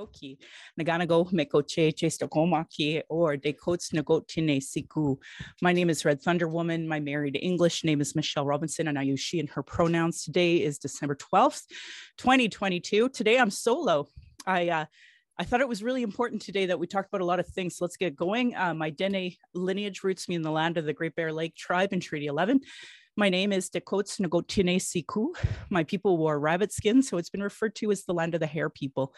Oki, Mekoche or Dekots Nagotine Siku. My name is Red Thunder Woman. My married English name is Michelle Robinson, and I use she and her pronouns. Today is December 12th, 2022. Today I'm solo. I uh, I thought it was really important today that we talked about a lot of things. So let's get going. Uh, my Dene lineage roots me in the land of the Great Bear Lake tribe in Treaty 11. My name is Dekots Ngotine Siku. My people wore rabbit skin, so it's been referred to as the land of the hare people.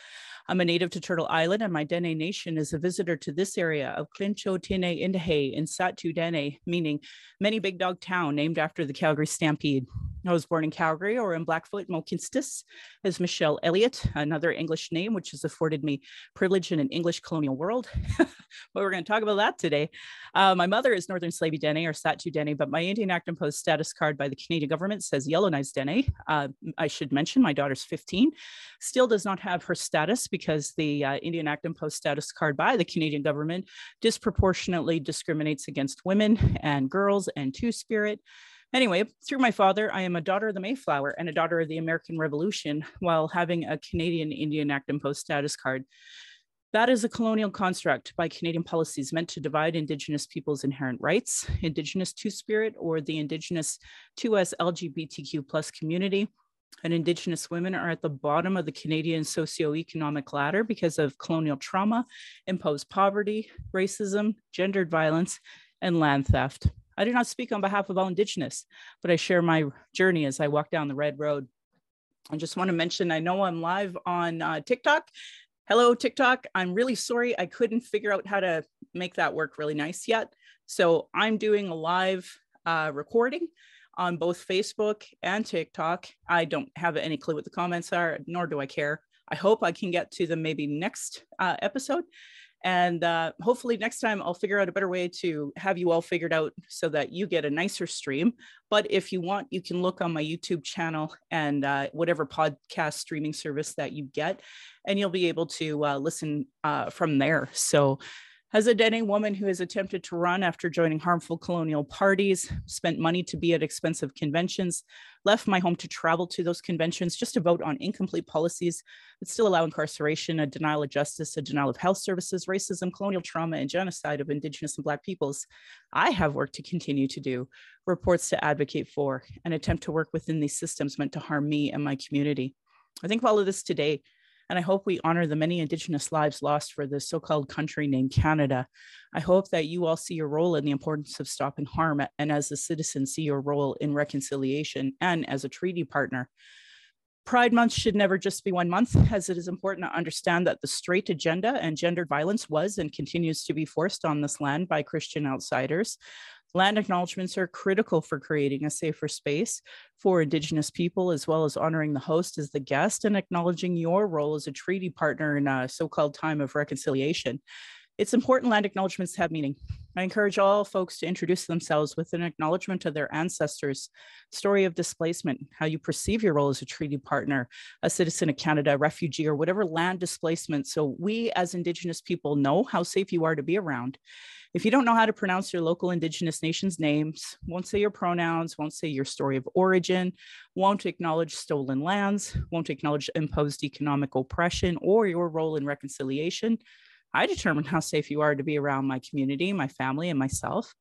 I'm a native to Turtle Island, and my Dene Nation is a visitor to this area of Clincho Tine Indahe in Satu Dene, meaning many big dog town named after the Calgary Stampede. I was born in Calgary or in Blackfoot, Mohkinstsis, as Michelle Elliott, another English name, which has afforded me privilege in an English colonial world. but we're going to talk about that today. Uh, my mother is Northern Slavey Dene or Satu Dene, but my Indian Act Post status card by the Canadian government says Yellowknives Dene. Uh, I should mention my daughter's 15, still does not have her status because the uh, Indian Act and Post status card by the Canadian government disproportionately discriminates against women and girls and Two Spirit Anyway, through my father, I am a daughter of the Mayflower and a daughter of the American Revolution while having a Canadian Indian Act and Post status card. That is a colonial construct by Canadian policies meant to divide Indigenous peoples' inherent rights, Indigenous Two Spirit, or the Indigenous 2S LGBTQ plus community. And Indigenous women are at the bottom of the Canadian socioeconomic ladder because of colonial trauma, imposed poverty, racism, gendered violence, and land theft. I do not speak on behalf of all Indigenous, but I share my journey as I walk down the red road. I just want to mention I know I'm live on uh, TikTok. Hello, TikTok. I'm really sorry I couldn't figure out how to make that work really nice yet. So I'm doing a live uh, recording on both Facebook and TikTok. I don't have any clue what the comments are, nor do I care. I hope I can get to them maybe next uh, episode. And uh, hopefully next time I'll figure out a better way to have you all figured out so that you get a nicer stream. But if you want, you can look on my YouTube channel and uh, whatever podcast streaming service that you get, and you'll be able to uh, listen uh, from there. So as a Dene woman who has attempted to run after joining harmful colonial parties, spent money to be at expensive conventions, left my home to travel to those conventions just to vote on incomplete policies that still allow incarceration, a denial of justice, a denial of health services, racism, colonial trauma, and genocide of Indigenous and Black peoples, I have work to continue to do, reports to advocate for, and attempt to work within these systems meant to harm me and my community. I think of all of this today and I hope we honor the many Indigenous lives lost for this so called country named Canada. I hope that you all see your role in the importance of stopping harm, and as a citizen, see your role in reconciliation and as a treaty partner. Pride Month should never just be one month, as it is important to understand that the straight agenda and gendered violence was and continues to be forced on this land by Christian outsiders. Land acknowledgements are critical for creating a safer space for Indigenous people, as well as honoring the host as the guest and acknowledging your role as a treaty partner in a so called time of reconciliation. It's important land acknowledgements have meaning. I encourage all folks to introduce themselves with an acknowledgement of their ancestors, story of displacement, how you perceive your role as a treaty partner, a citizen of Canada, refugee, or whatever land displacement. So we as Indigenous people know how safe you are to be around. If you don't know how to pronounce your local Indigenous nations' names, won't say your pronouns, won't say your story of origin, won't acknowledge stolen lands, won't acknowledge imposed economic oppression or your role in reconciliation, I determine how safe you are to be around my community, my family, and myself.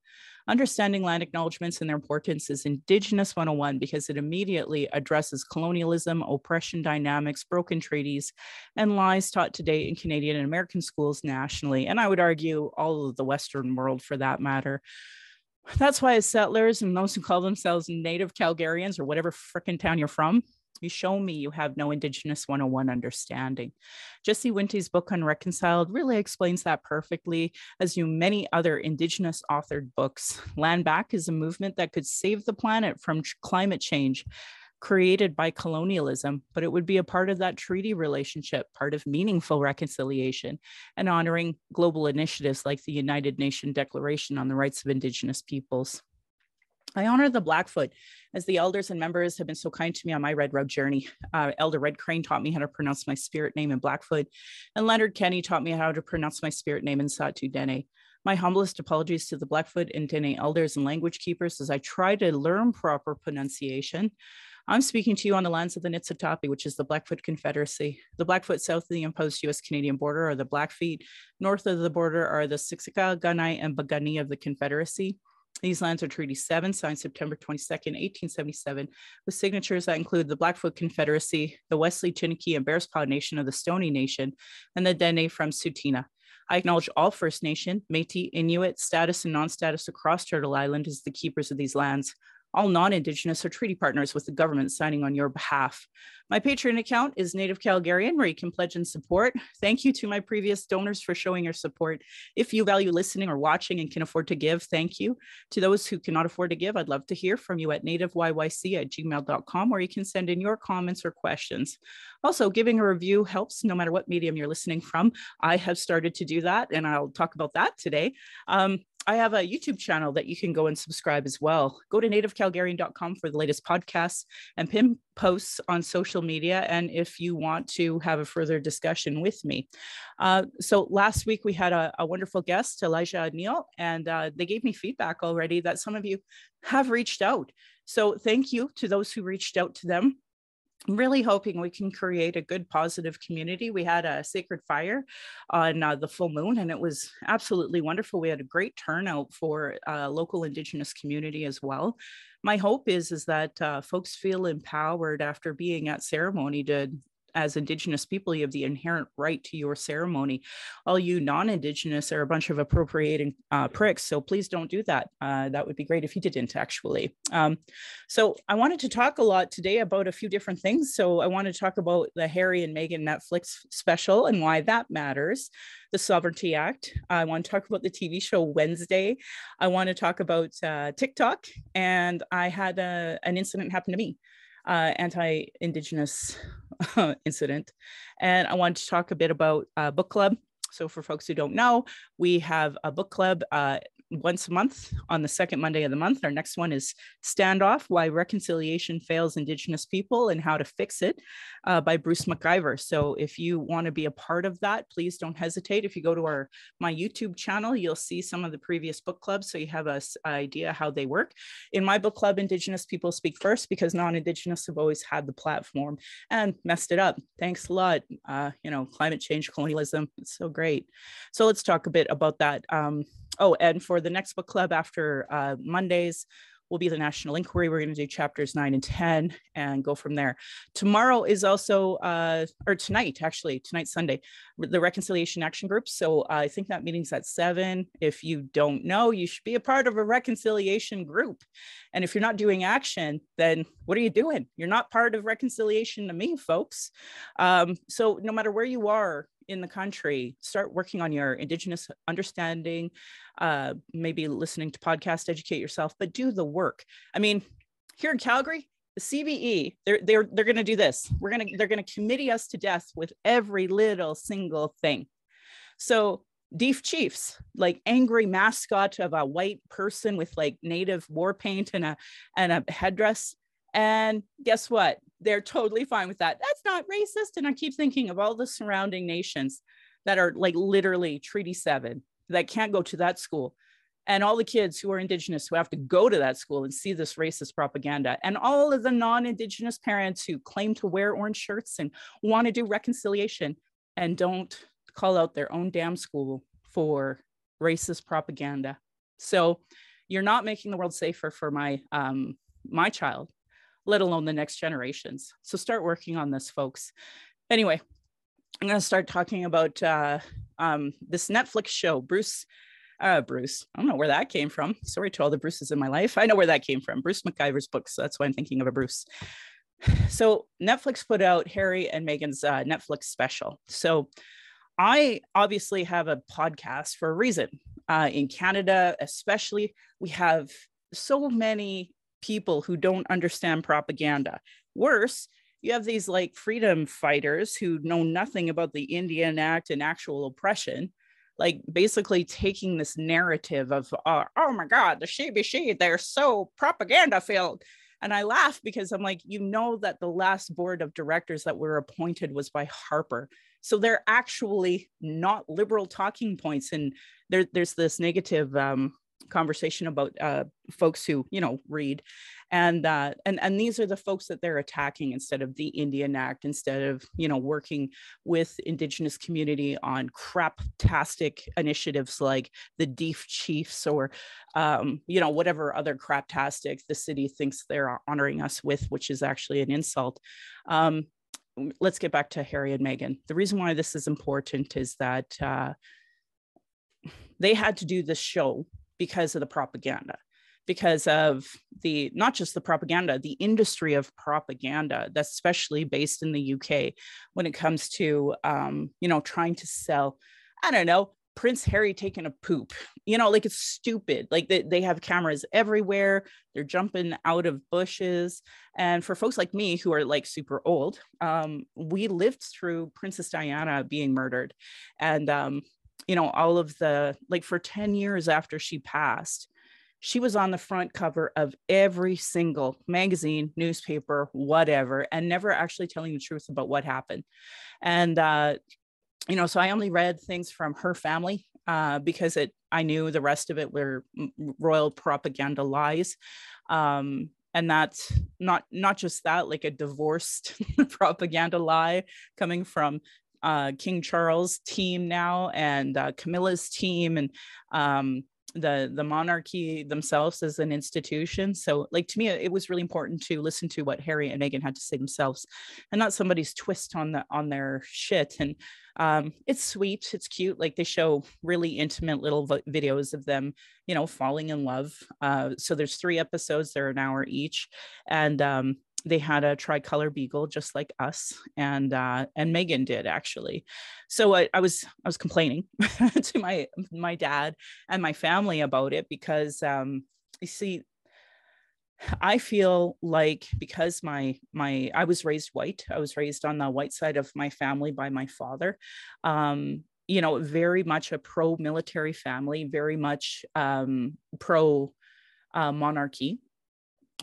Understanding land acknowledgements and their importance is Indigenous 101 because it immediately addresses colonialism, oppression dynamics, broken treaties, and lies taught today in Canadian and American schools nationally. And I would argue all of the Western world for that matter. That's why, as settlers and those who call themselves native Calgarians or whatever frickin' town you're from, you show me you have no Indigenous 101 understanding. Jesse Wente's book Unreconciled really explains that perfectly, as do many other Indigenous authored books. Land Back is a movement that could save the planet from climate change created by colonialism, but it would be a part of that treaty relationship, part of meaningful reconciliation, and honoring global initiatives like the United Nations Declaration on the Rights of Indigenous Peoples. I honor the Blackfoot as the elders and members have been so kind to me on my Red Road journey. Uh, Elder Red Crane taught me how to pronounce my spirit name in Blackfoot, and Leonard Kenny taught me how to pronounce my spirit name in Satu Dene. My humblest apologies to the Blackfoot and Dene elders and language keepers as I try to learn proper pronunciation. I'm speaking to you on the lands of the Nitsitapi, which is the Blackfoot Confederacy. The Blackfoot south of the imposed US Canadian border are the Blackfeet. North of the border are the Siksika, Kainai, and Piikani of the Confederacy. These lands are Treaty 7, signed September 22nd, 1877, with signatures that include the Blackfoot Confederacy, the Wesley, Chiniki, and Bearspaw Nation of the Stoney Nation, and the Dene from Tsuut'ina. I acknowledge all First Nation, Métis, Inuit, status and non-status across Turtle Island as the keepers of these lands. All non-Indigenous or treaty partners with the government signing on your behalf. My Patreon account is Native Calgarian, where you can pledge and support. Thank you to my previous donors for showing your support. If you value listening or watching and can afford to give, thank you. To those who cannot afford to give, I'd love to hear from you at nativeyyc at gmail.com, where you can send in your comments or questions. Also, giving a review helps no matter what medium you're listening from. I have started to do that, and I'll talk about that today. Um, I have a YouTube channel that you can go and subscribe as well. Go to nativecalgarian.com for the latest podcasts and pin posts on social media. And if you want to have a further discussion with me. Uh, so last week we had a, a wonderful guest, Elijah Neal, and uh, they gave me feedback already that some of you have reached out. So thank you to those who reached out to them. I'm really hoping we can create a good positive community. We had a sacred fire on uh, the full moon and it was absolutely wonderful. We had a great turnout for uh, local indigenous community as well. My hope is is that uh, folks feel empowered after being at ceremony to as Indigenous people, you have the inherent right to your ceremony. All you non Indigenous are a bunch of appropriating uh, pricks. So please don't do that. Uh, that would be great if you didn't, actually. Um, so I wanted to talk a lot today about a few different things. So I want to talk about the Harry and Meghan Netflix special and why that matters, the Sovereignty Act. I want to talk about the TV show Wednesday. I want to talk about uh, TikTok. And I had a, an incident happen to me uh, anti-Indigenous incident. And I wanted to talk a bit about uh, book club. So for folks who don't know, we have a book club uh, once a month on the second Monday of the month. Our next one is Standoff Why Reconciliation Fails Indigenous People and How to Fix It uh, by Bruce McIvor. So if you want to be a part of that, please don't hesitate. If you go to our my YouTube channel, you'll see some of the previous book clubs so you have a idea how they work. In my book club, Indigenous people speak first because non-Indigenous have always had the platform and messed it up. Thanks a lot. Uh, you know, climate change, colonialism, it's so great. So let's talk a bit about that. Um, oh, and for the next book club after uh, Mondays, will be the national inquiry. We're going to do chapters nine and 10 and go from there. Tomorrow is also, uh, or tonight, actually, tonight, Sunday, the Reconciliation Action Group. So uh, I think that meeting's at seven. If you don't know, you should be a part of a reconciliation group. And if you're not doing action, then what are you doing? You're not part of reconciliation to me, folks. Um, so no matter where you are in the country start working on your indigenous understanding uh, maybe listening to podcasts educate yourself but do the work i mean here in calgary the cbe they're they're they're going to do this we're going to they're going to committee us to death with every little single thing so Deef Chiefs, like angry mascot of a white person with like native war paint and a and a headdress. And guess what? they're totally fine with that. That's not racist. And I keep thinking of all the surrounding nations that are like literally Treaty 7 that can't go to that school. And all the kids who are Indigenous who have to go to that school and see this racist propaganda. And all of the non Indigenous parents who claim to wear orange shirts and want to do reconciliation and don't call out their own damn school for racist propaganda. So you're not making the world safer for my um, my child let alone the next generations. So start working on this, folks. Anyway, I'm going to start talking about uh, um, this Netflix show, Bruce. Uh, Bruce, I don't know where that came from. Sorry to all the Bruces in my life. I know where that came from. Bruce McIvor's books. So that's why I'm thinking of a Bruce. So Netflix put out Harry and Meghan's uh, Netflix special. So I obviously have a podcast for a reason. Uh, in Canada, especially, we have so many people who don't understand propaganda. Worse, you have these like freedom fighters who know nothing about the Indian Act and actual oppression, like basically taking this narrative of, uh, oh my God, the CBC, they're so propaganda filled. And I laugh because I'm like, you know, that the last board of directors that were appointed was by Harper. So they're actually not liberal talking points. And there, there's this negative um, conversation about uh, folks who you know read and uh, and and these are the folks that they're attacking instead of the Indian Act, instead of you know working with Indigenous community on craptastic initiatives like the Deaf Chiefs or um, you know whatever other craptastic the city thinks they're honoring us with, which is actually an insult. Um, let's get back to Harry and Meghan. The reason why this is important is that uh, they had to do this show because of the propaganda because of the not just the propaganda the industry of propaganda that's especially based in the uk when it comes to um, you know trying to sell i don't know prince harry taking a poop. You know like it's stupid. Like they, they have cameras everywhere. They're jumping out of bushes. And for folks like me who are like super old um, we lived through princess diana being murdered. And um, you know all of the like for 10 years after she passed she was on the front cover of every single magazine, newspaper, whatever, and never actually telling the truth about what happened. And, uh, you know, so I only read things from her family uh, because it, I knew the rest of it were royal propaganda lies. Um, and that's not not just that like a divorced propaganda lie coming from uh, King Charles team now and uh, Camilla's team and um, the the monarchy themselves as an institution. So like to me it was really important to listen to what harry and meghan had to say themselves and not somebody's twist on the on their shit. And um it's sweet it's cute like they show really intimate little videos of them you know falling in love. Uh so there's three episodes they're an hour each. And um they had a tricolor beagle just like us and uh and meghan did actually so I, I was i was complaining to my my dad and my family about it because um you see I feel like because my my I was raised white, I was raised on the white side of my family by my father. Um, you know, very much a pro military family, very much um, pro uh, monarchy.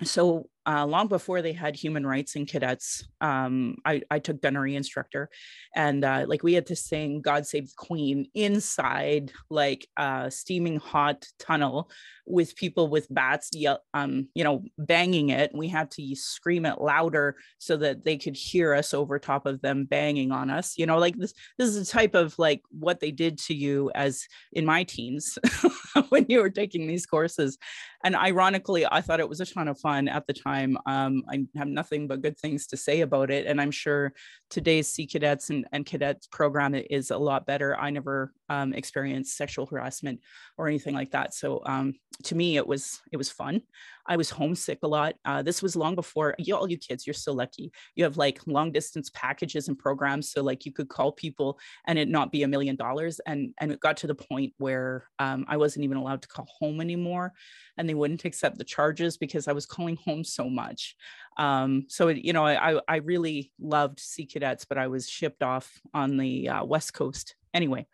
So uh, long before they had human rights in cadets, um, I, I, took gunnery instructor, and uh, like we had to sing "God Save the Queen" inside like a steaming hot tunnel with people with bats, yell, um, you know, banging it. We had to scream it louder so that they could hear us over top of them banging on us. You know, like this. This is a type of like what they did to you as in my teens when you were taking these courses. And ironically, I thought it was a ton of fun at the time. Um, I have nothing but good things to say about it. And I'm sure today's Sea Cadets and, and Cadets program is a lot better. I never um, experienced sexual harassment or anything like that. So um, to me, it was it was fun. I was homesick a lot. Uh, this was long before you, all you kids. You're so lucky. You have like long distance packages and programs, so like you could call people and it not be a million dollars. And and it got to the point where um, I wasn't even allowed to call home anymore, and they wouldn't accept the charges because I was calling home so much. Um, so it, you know, I I really loved Sea Cadets, but I was shipped off on the uh, West Coast anyway.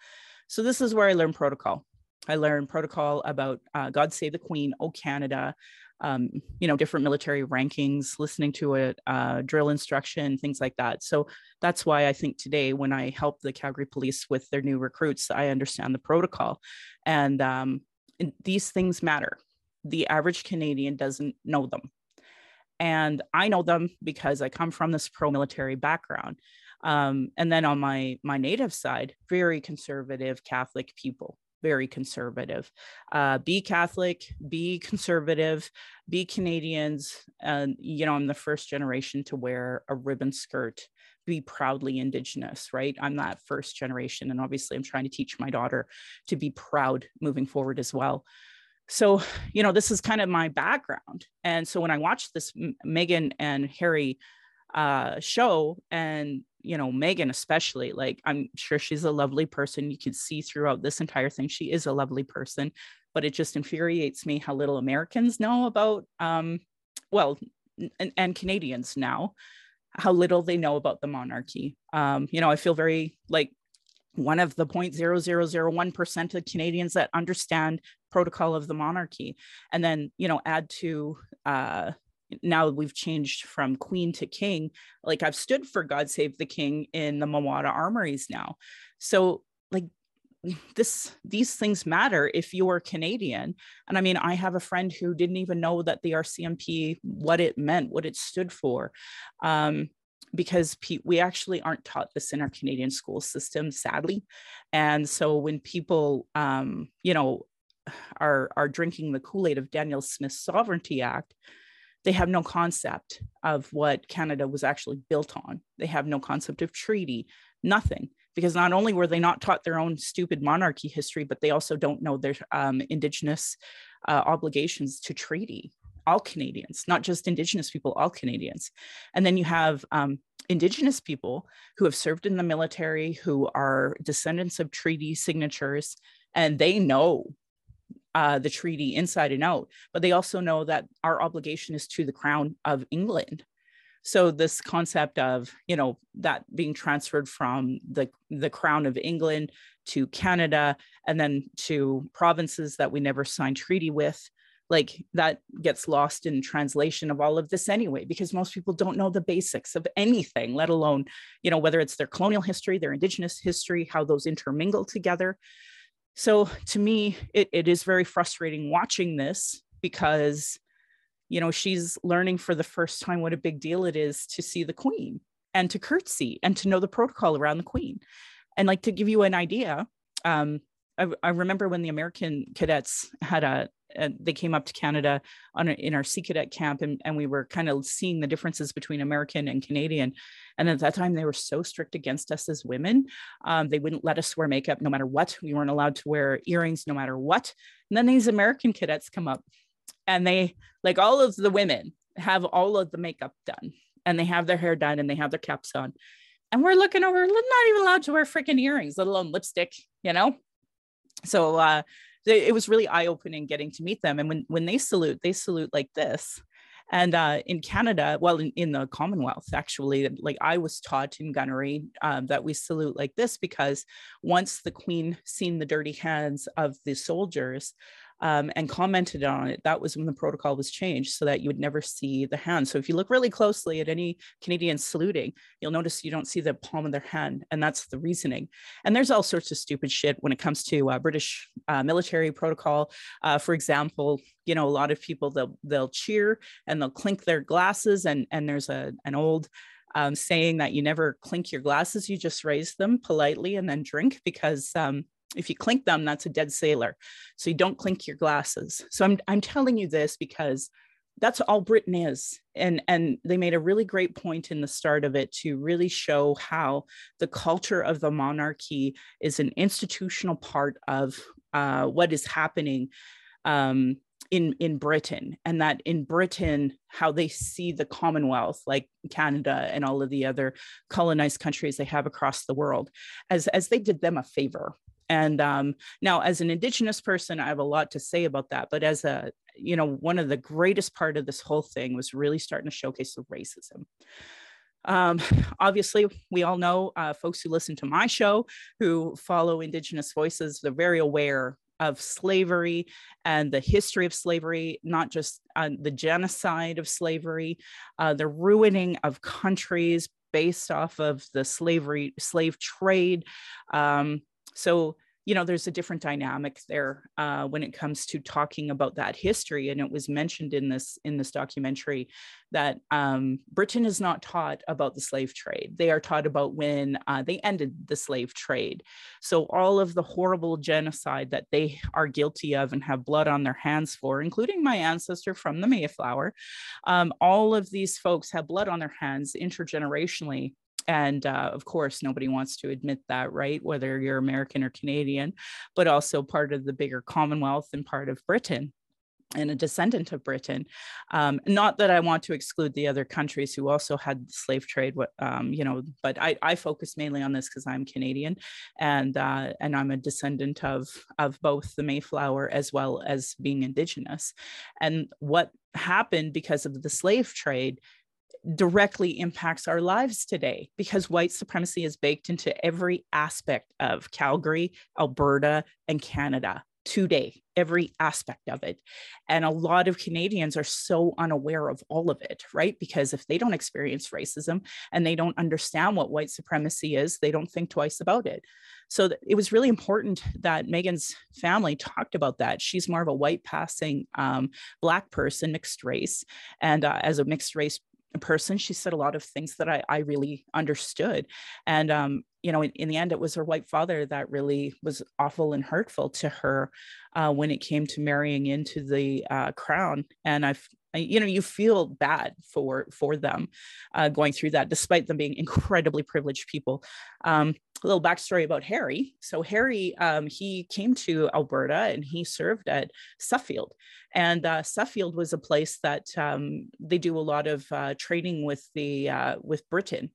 So this is where I learned protocol. I learned protocol about uh, God Save the Queen, Oh Canada, um, you know, different military rankings, listening to it, uh, drill instruction, things like that. So that's why I think today, when I help the Calgary Police with their new recruits, I understand the protocol, and, um, and these things matter. The average Canadian doesn't know them, and I know them because I come from this pro-military background. Um, and then on my my native side, very conservative Catholic people, very conservative. Uh, be Catholic, be conservative, be Canadians. You know, I'm the first generation to wear a ribbon skirt. Be proudly Indigenous, right? I'm that first generation, and obviously, I'm trying to teach my daughter to be proud moving forward as well so you know this is kind of my background and so when i watched this meghan and harry uh, show and you know meghan especially like i'm sure she's a lovely person you can see throughout this entire thing she is a lovely person but it just infuriates me how little americans know about um well and, and canadians now how little they know about the monarchy um you know i feel very like one of the 0.0001% of Canadians that understand protocol of the monarchy. And then, you know, add to uh, now we've changed from queen to king like i've stood for god save the king in the Mewata armories now so like this these things matter if you're Canadian. And I mean, I have a friend who didn't even know that the RCMP, what it meant, what it stood for. Um, because we actually aren't taught this in our Canadian school system, sadly. And so when people, um, you know, are are drinking the Kool-Aid of Danielle Smith's Sovereignty Act, they have no concept of what Canada was actually built on. They have no concept of treaty, nothing. Because not only were they not taught their own stupid monarchy history, but they also don't know their um, Indigenous uh, obligations to treaty. All Canadians, not just Indigenous people, all Canadians. And then you have um, Indigenous people who have served in the military, who are descendants of treaty signatures, and they know uh, the treaty inside and out, but they also know that our obligation is to the crown of England. So this concept of you know that being transferred from the the crown of England to Canada and then to provinces that we never signed treaty with, like that gets lost in translation of all of this anyway because most people don't know the basics of anything let alone you know whether it's their colonial history their indigenous history how those intermingle together so to me it, it is very frustrating watching this because you know she's learning for the first time what a big deal it is to see the queen and to curtsy and to know the protocol around the queen. And like to give you an idea um, I, I, remember when the American cadets had a, they came up to Canada on a, in our Sea Cadet camp, and, and we were kind of seeing the differences between American and Canadian. And at that time, they were so strict against us as women. Um, they wouldn't let us wear makeup no matter what. We weren't allowed to wear earrings no matter what. And then these American cadets come up, and they like all of the women have all of the makeup done, and they have their hair done, and they have their caps on. And we're looking over, not even allowed to wear freaking earrings, let alone lipstick, you know? So uh, it was really eye opening getting to meet them. And when when they salute, they salute like this. And uh, in Canada, well, in, in, the Commonwealth, actually, like I was taught in gunnery um, that we salute like this because once the Queen seen the dirty hands of the soldiers, um, and commented on it, that was when the protocol was changed so that you would never see the hand. So if you look really closely at any Canadian saluting, you'll notice you don't see the palm of their hand. And that's the reasoning. And there's all sorts of stupid shit when it comes to uh, British uh, military protocol. Uh, for example, you know, a lot of people, they'll, they'll cheer and they'll clink their glasses. And, and there's a, an old um, saying that you never clink your glasses, you just raise them politely and then drink because um, if you clink them, that's a dead sailor. So you don't clink your glasses. So I'm, I'm telling you this because that's all Britain is. And, and they made a really great point in the start of it to really show how the culture of the monarchy is an institutional part of uh, what is happening um, in, in Britain. And that in Britain, how they see the Commonwealth, like Canada and all of the other colonized countries they have across the world, as, as they did them a favor and um, now as an indigenous person i have a lot to say about that but as a you know one of the greatest part of this whole thing was really starting to showcase the racism. Um, obviously we all know uh, folks who listen to my show who follow indigenous voices they're very aware of slavery and the history of slavery, not just uh, the genocide of slavery, uh, the ruining of countries based off of the slavery slave trade, um, so you know there's a different dynamic there uh, when it comes to talking about that history and it was mentioned in this in this documentary that um, britain is not taught about the slave trade. They are taught about when uh, they ended the slave trade. So all of the horrible genocide that they are guilty of and have blood on their hands for including my ancestor from the mayflower um, all of these folks have blood on their hands intergenerationally and uh, of course nobody wants to admit that right whether you're american or canadian but also part of the bigger commonwealth and part of britain and a descendant of Britain. Um, not that I want to exclude the other countries who also had the slave trade, um, you know, but I, I, focus mainly on this because I'm Canadian and uh, and I'm a descendant of of both the Mayflower as well as being Indigenous. And what happened because of the slave trade directly impacts our lives today because white supremacy is baked into every aspect of Calgary, Alberta, and Canada. today, every aspect of it. And a lot of Canadians are so unaware of all of it, right? Because if they don't experience racism and they don't understand what white supremacy is, they don't think twice about it. So it was really important that Meghan's family talked about that. She's more of a white passing um, Black person, mixed race. And uh, as a mixed race person she said a lot of things that i, I really understood. And um, you know in, in, the end it was her white father that really was awful and hurtful to her uh, when it came to marrying into the uh, crown. And i've you know you feel bad for for them uh, going through that despite them being incredibly privileged people. Um, little backstory about harry. So harry um, he came to alberta and he served at suffield. And uh, Suffield was a place that um, they do a lot of uh, trading with the uh, with Britain,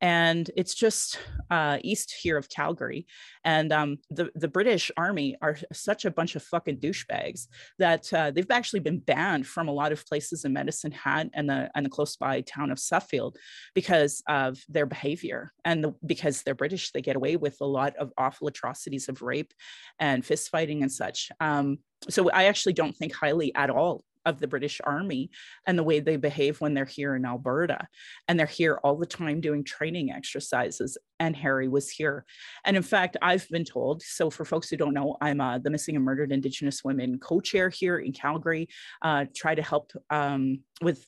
and it's just uh, east here of Calgary. And um, the the British Army are such a bunch of fucking douchebags that uh, they've actually been banned from a lot of places in Medicine Hat and the and the close by town of Suffield because of their behavior and the, because they're British, they get away with a lot of awful atrocities of rape and fist fighting and such. Um, so I actually don't think highly at all of the British Army and the way they behave when they're here in Alberta. And they're here all the time doing training exercises. And Harry was here. And in fact, I've been told so for folks who don't know, I'm uh, the Missing and Murdered Indigenous Women co chair here in Calgary, uh, try to help um, with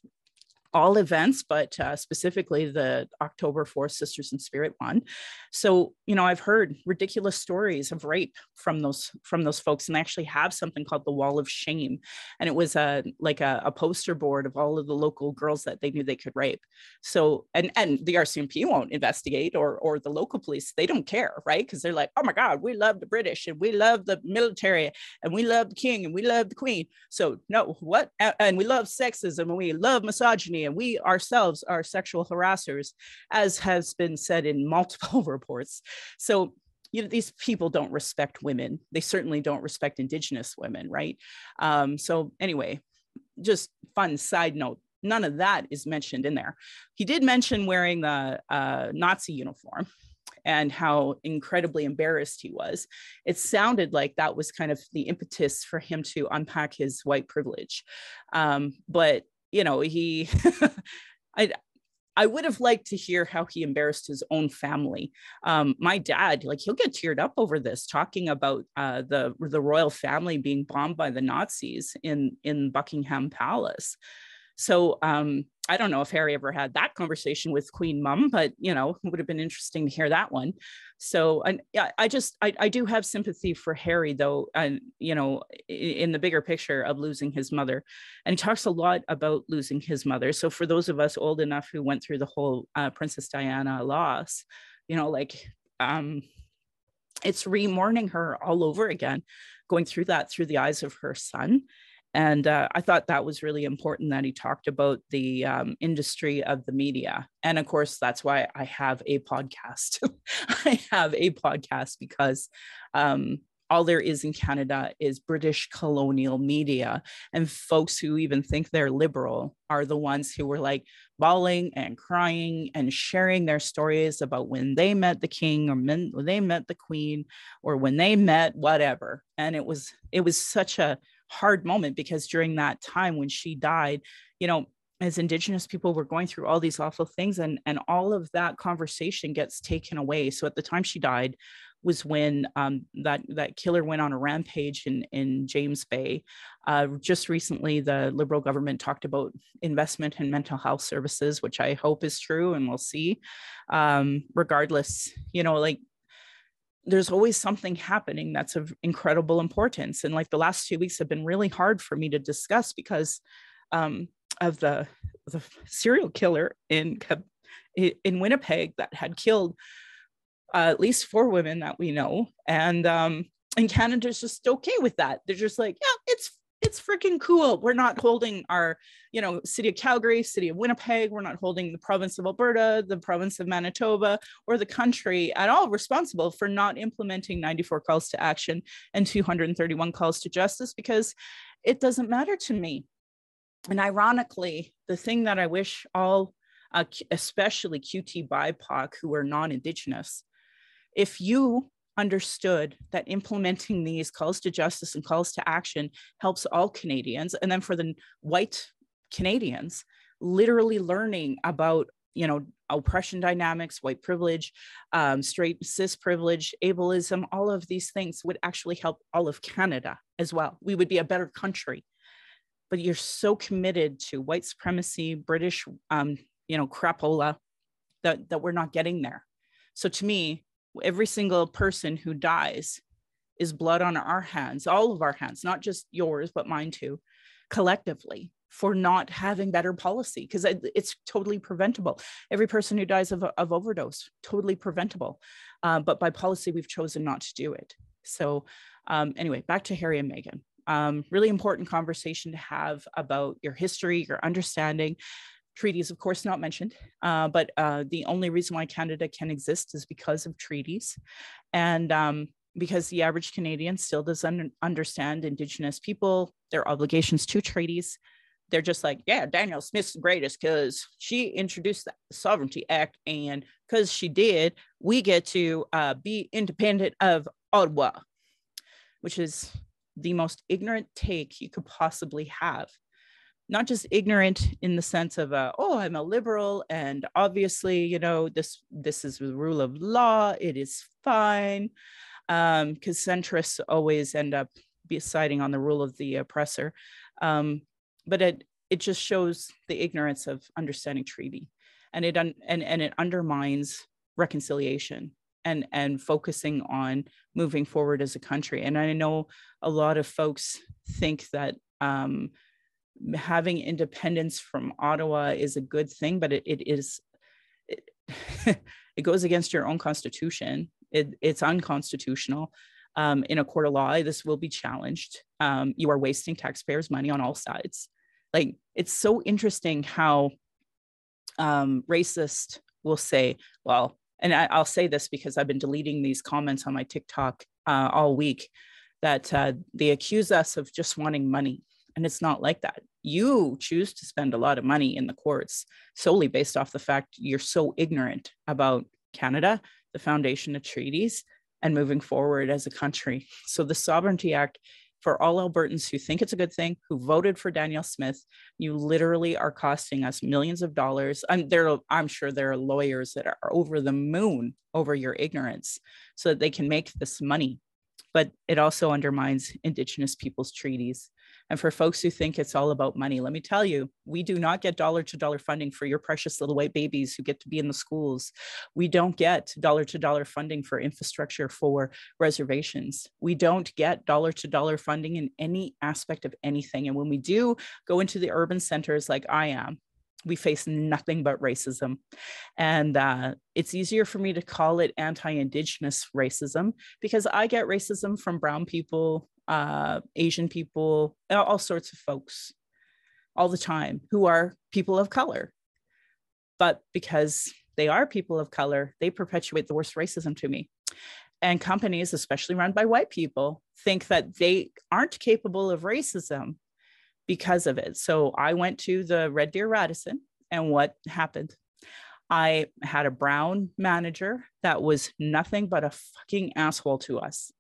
all events, but uh, specifically the October 4th Sisters in Spirit one. So, you know, I've heard ridiculous stories of rape from those from those folks, and they actually have something called the Wall of Shame, and it was a like a, a poster board of all of the local girls that they knew they could rape. So, and and the RCMP won't investigate, or or the local police, they don't care, right? Because they're like, oh my God, we love the British, and we love the military, and we love the king, and we love the queen. So no, what? And we love sexism, and we love misogyny and we ourselves are sexual harassers, as has been said in multiple reports. So you know, these people don't respect women. They certainly don't respect Indigenous women, right? Um, so anyway, just fun side note. None of that is mentioned in there. He did mention wearing the uh, Nazi uniform and how incredibly embarrassed he was. It sounded like that was kind of the impetus for him to unpack his white privilege. Um, but you know, he, I, I would have liked to hear how he embarrassed his own family. Um, my dad, like he'll get teared up over this, talking about uh, the the royal family being bombed by the Nazis in in Buckingham Palace. So um, I don't know if Harry ever had that conversation with Queen Mum, but you know, it would have been interesting to hear that one. So, and yeah, I just I, I do have sympathy for Harry though, and you know, in the bigger picture of losing his mother, and he talks a lot about losing his mother. So for those of us old enough who went through the whole uh, Princess Diana loss, you know, like um, it's re-mourning her all over again, going through that through the eyes of her son and uh, I thought that was really important that he talked about the um, industry of the media. And of course, that's why I have a podcast. I have a podcast because um, all there is in Canada is British colonial media. And folks who even think they're liberal are the ones who were like bawling and crying and sharing their stories about when they met the king or when they met the queen or when they met whatever. And it was it was such a hard moment because during that time when she died, you know, as indigenous people were going through all these awful things and and all of that conversation gets taken away so at the time she died was when um, that that killer went on a rampage in in James Bay. Uh, just recently, the Liberal government talked about investment in mental health services, which I hope is true, and we'll see. Um, regardless, you know, like there's always something happening that's of incredible importance. And like the last two weeks have been really hard for me to discuss because um, of the the serial killer in in Winnipeg that had killed uh, at least four women that we know, and um, and Canada's just okay with that. They're just like, yeah, it's it's freaking cool. We're not holding our, you know, city of Calgary, city of Winnipeg. We're not holding the province of Alberta, the province of Manitoba, or the country at all responsible for not implementing 94 calls to action and 231 calls to justice because it doesn't matter to me. And ironically, the thing that I wish all, uh, especially QT BIPOC who are non Indigenous, if you understood that implementing these calls to justice and calls to action helps all Canadians. And then for the white Canadians, literally learning about you know oppression dynamics white privilege um, straight cis privilege ableism all of these things would actually help all of canada as well we would be a better country but you're so committed to white supremacy british um, you know crapola that, that we're not getting there so to me every single person who dies is blood on our hands all of our hands not just yours but mine too collectively for not having better policy because it's totally preventable. Every person who dies of, of overdose, totally preventable. Uh, but by policy, we've chosen not to do it. So, um, anyway, back to Harry and Meghan. Um, really important conversation to have about your history, your understanding. Treaties, of course, not mentioned, uh, but uh, the only reason why Canada can exist is because of treaties. And um, because the average Canadian still doesn't understand Indigenous people, their obligations to treaties, they're just like, yeah, Danielle Smith's the greatest because she introduced the Sovereignty Act, and because she did, we get to uh, be independent of Ottawa, which is the most ignorant take you could possibly have. Not just ignorant in the sense of, uh, oh, I'm a liberal, and obviously, you know, this this is the rule of law. It is fine, because um, centrists always end up deciding on the rule of the oppressor. Um, but it it just shows the ignorance of understanding treaty and it un, and and it undermines reconciliation and and focusing on moving forward as a country and i know a lot of folks think that um, having independence from ottawa is a good thing but it, it is it, it goes against your own constitution. It, it's unconstitutional. Um, in a court of law this will be challenged. Um, you are wasting taxpayers money on all sides. Like it's so interesting how um, racist will say, well, and I, will say this because I've been deleting these comments on my TikTok uh, all week that uh, they accuse us of just wanting money. And it's not like that. You choose to spend a lot of money in the courts solely based off the fact you're so ignorant about Canada, the foundation of treaties, and moving forward as a country. So the Sovereignty Act for all Albertans who think it's a good thing, who voted for Danielle Smith, you literally are costing us millions of dollars. I'm there. I'm sure there are lawyers that are over the moon over your ignorance, so that they can make this money. But it also undermines Indigenous peoples' treaties. And for folks who think it's all about money, let me tell you, we do not get dollar to dollar funding for your precious little white babies who get to be in the schools. We don't get dollar to dollar funding for infrastructure for reservations. We don't get dollar to dollar funding in any aspect of anything. And when we do go into the urban centers like I am, we face nothing but racism. And uh, it's easier for me to call it anti Indigenous racism because I get racism from Brown people, uh, Asian people, all sorts of folks all the time who are people of color. But because they are people of color, they perpetuate the worst racism to me. And companies, especially run by white people, think that they aren't capable of racism because of it. So I went to the Red Deer Radisson, and what happened? I had a brown manager that was nothing but a fucking asshole to us.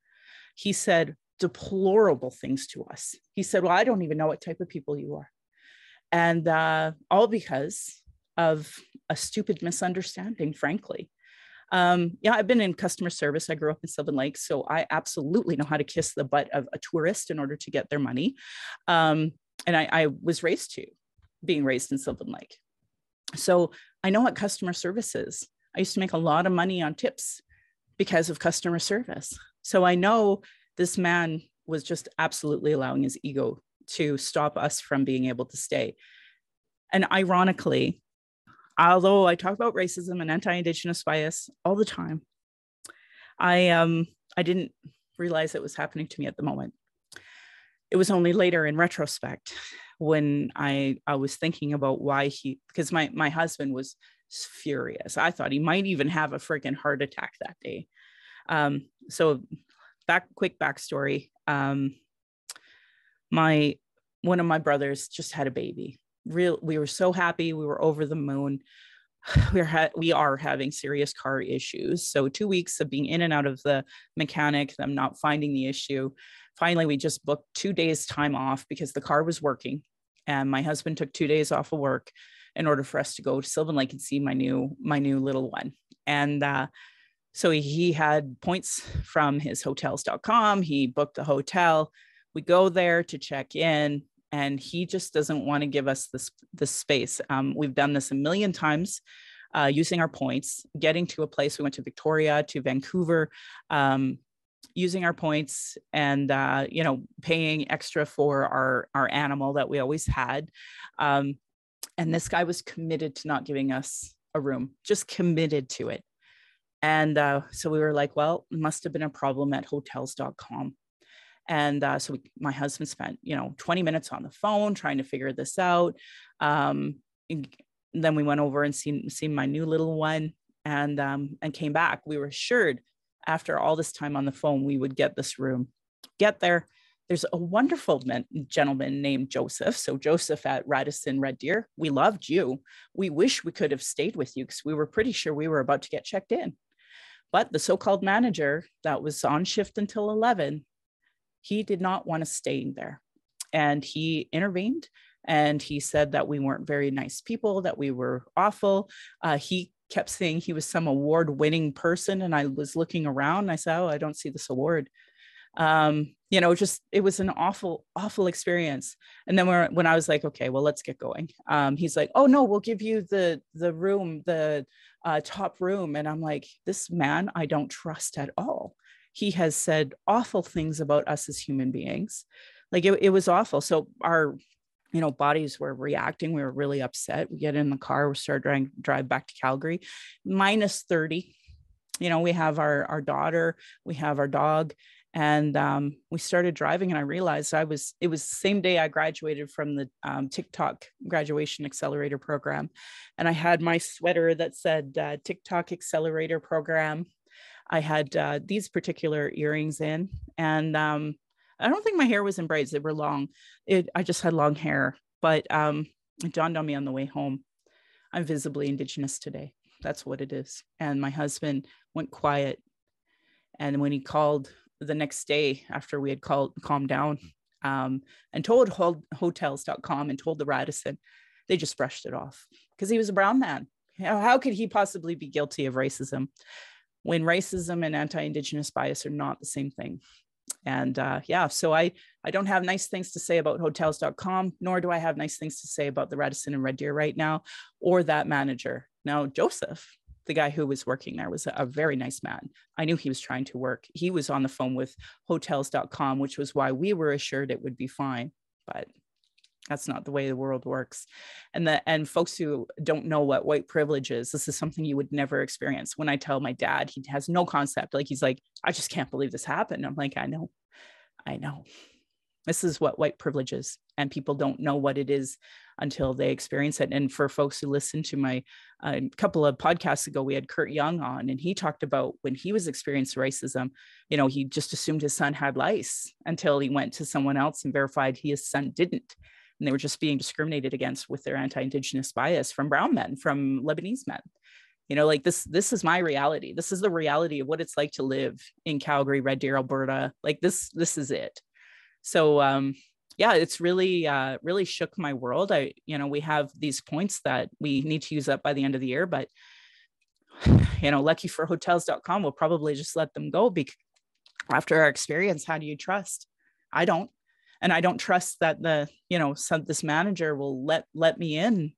He said, deplorable things to us. He said, Well, I don't even know what type of people you are. And uh, all because of a stupid misunderstanding, frankly. Um, yeah, I've been in customer service. I grew up in Sylvan Lake, so I absolutely know how to kiss the butt of a tourist in order to get their money. Um, and I, I was raised to being raised in Sylvan Lake. So I know what customer service is. I used to make a lot of money on tips because of customer service. So I know this man was just absolutely allowing his ego to stop us from being able to stay. And ironically, although I talk about racism and anti-indigenous bias all the time, I um I didn't realize it was happening to me at the moment. It was only later in retrospect when I I was thinking about why he because my my husband was furious. I thought he might even have a freaking heart attack that day. Um, so back quick backstory. Um, my one of my brothers just had a baby. Real, we were so happy. We were over the moon. we're ha- we are having serious car issues. So two weeks of being in and out of the mechanic, them not finding the issue. Finally, we just booked two days time off because the car was working, and my husband took two days off of work in order for us to go to Sylvan Lake and see my new my new little one. And uh, so he had points from his hotels.com. He booked the hotel. We go there to check in and he just doesn't want to give us this this space. Um, we've done this a million times. Uh, using our points, getting to a place. We went to Victoria, to Vancouver, um, using our points, and uh, you know, paying extra for our our animal that we always had. Um, and this guy was committed to not giving us a room, just committed to it. And uh, so we were like, well, must have been a problem at hotels.com. And uh, so we, my husband spent, you know, 20 minutes on the phone trying to figure this out. Um, then we went over and seen, seen my new little one and, um, and came back. We were assured after all this time on the phone, we would get this room. Get there. There's a wonderful men, gentleman named Joseph. So, Joseph at Radisson Red Deer, we loved you. We wish we could have stayed with you because we were pretty sure we were about to get checked in. But the so called manager that was on shift until 11 he did not want to stay there. And he intervened and he said that we weren't very nice people, that we were awful. Uh, he kept saying he was some award winning person. And I was looking around I said, Oh, I don't see this award. Um, you know, just it was an awful, awful experience. And then when, when I was like, okay, well, let's get going. Um, he's like, oh no, we'll give you the the room, the uh, top room. And I'm like, this man, I don't trust at all. He has said awful things about us as human beings. Like it, it was awful. So our you know bodies were reacting. We were really upset. We get in the car we start driving drive back to calgary. Minus 30 you know we have our our daughter we have our dog and um, we started driving and i realized i was it was the same day i graduated from the um, tiktok graduation accelerator program and i had my sweater that said uh, tiktok accelerator program I had uh, these particular earrings in, and um, I don't think my hair was in braids; they were long. It, I just had long hair, but um, it dawned on me on the way home. I'm visibly Indigenous today. That's what it is. And my husband went quiet, and when he called the next day after we had called calmed down um, and told hotels.com and told the Radisson, they just brushed it off because he was a brown man. How could he possibly be guilty of racism? when racism and anti-indigenous bias are not the same thing and uh, yeah so i i don't have nice things to say about hotels.com nor do i have nice things to say about the radisson and red deer right now or that manager now joseph the guy who was working there was a, very nice man. I knew he was trying to work. He was on the phone with hotels.com which was why we were assured it would be fine but that's not the way the world works. And the and folks who don't know what white privilege is this is something you would never experience. When i tell my dad he has no concept. Like he's like i just can't believe this happened. I'm like i know. I know this is what white privilege is and people don't know what it is until they experience it. And for folks who listen to my uh, couple of podcasts ago we had kurt young on and he talked about when he was experiencing racism you know he just assumed his son had lice until he went to someone else and verified his son didn't. And they were just being discriminated against with their anti-indigenous bias from brown men from lebanese men. You know like this this is my reality. This is the reality of what it's like to live in calgary red deer alberta. Like this this is it so um yeah it's really uh really shook my world. I you know we have these points that we need to use up by the end of the year but you know lucky for hotels.com we'll probably just let them go because after our experience how do you trust? I don't. And i don't trust that the you know some this manager will let let me in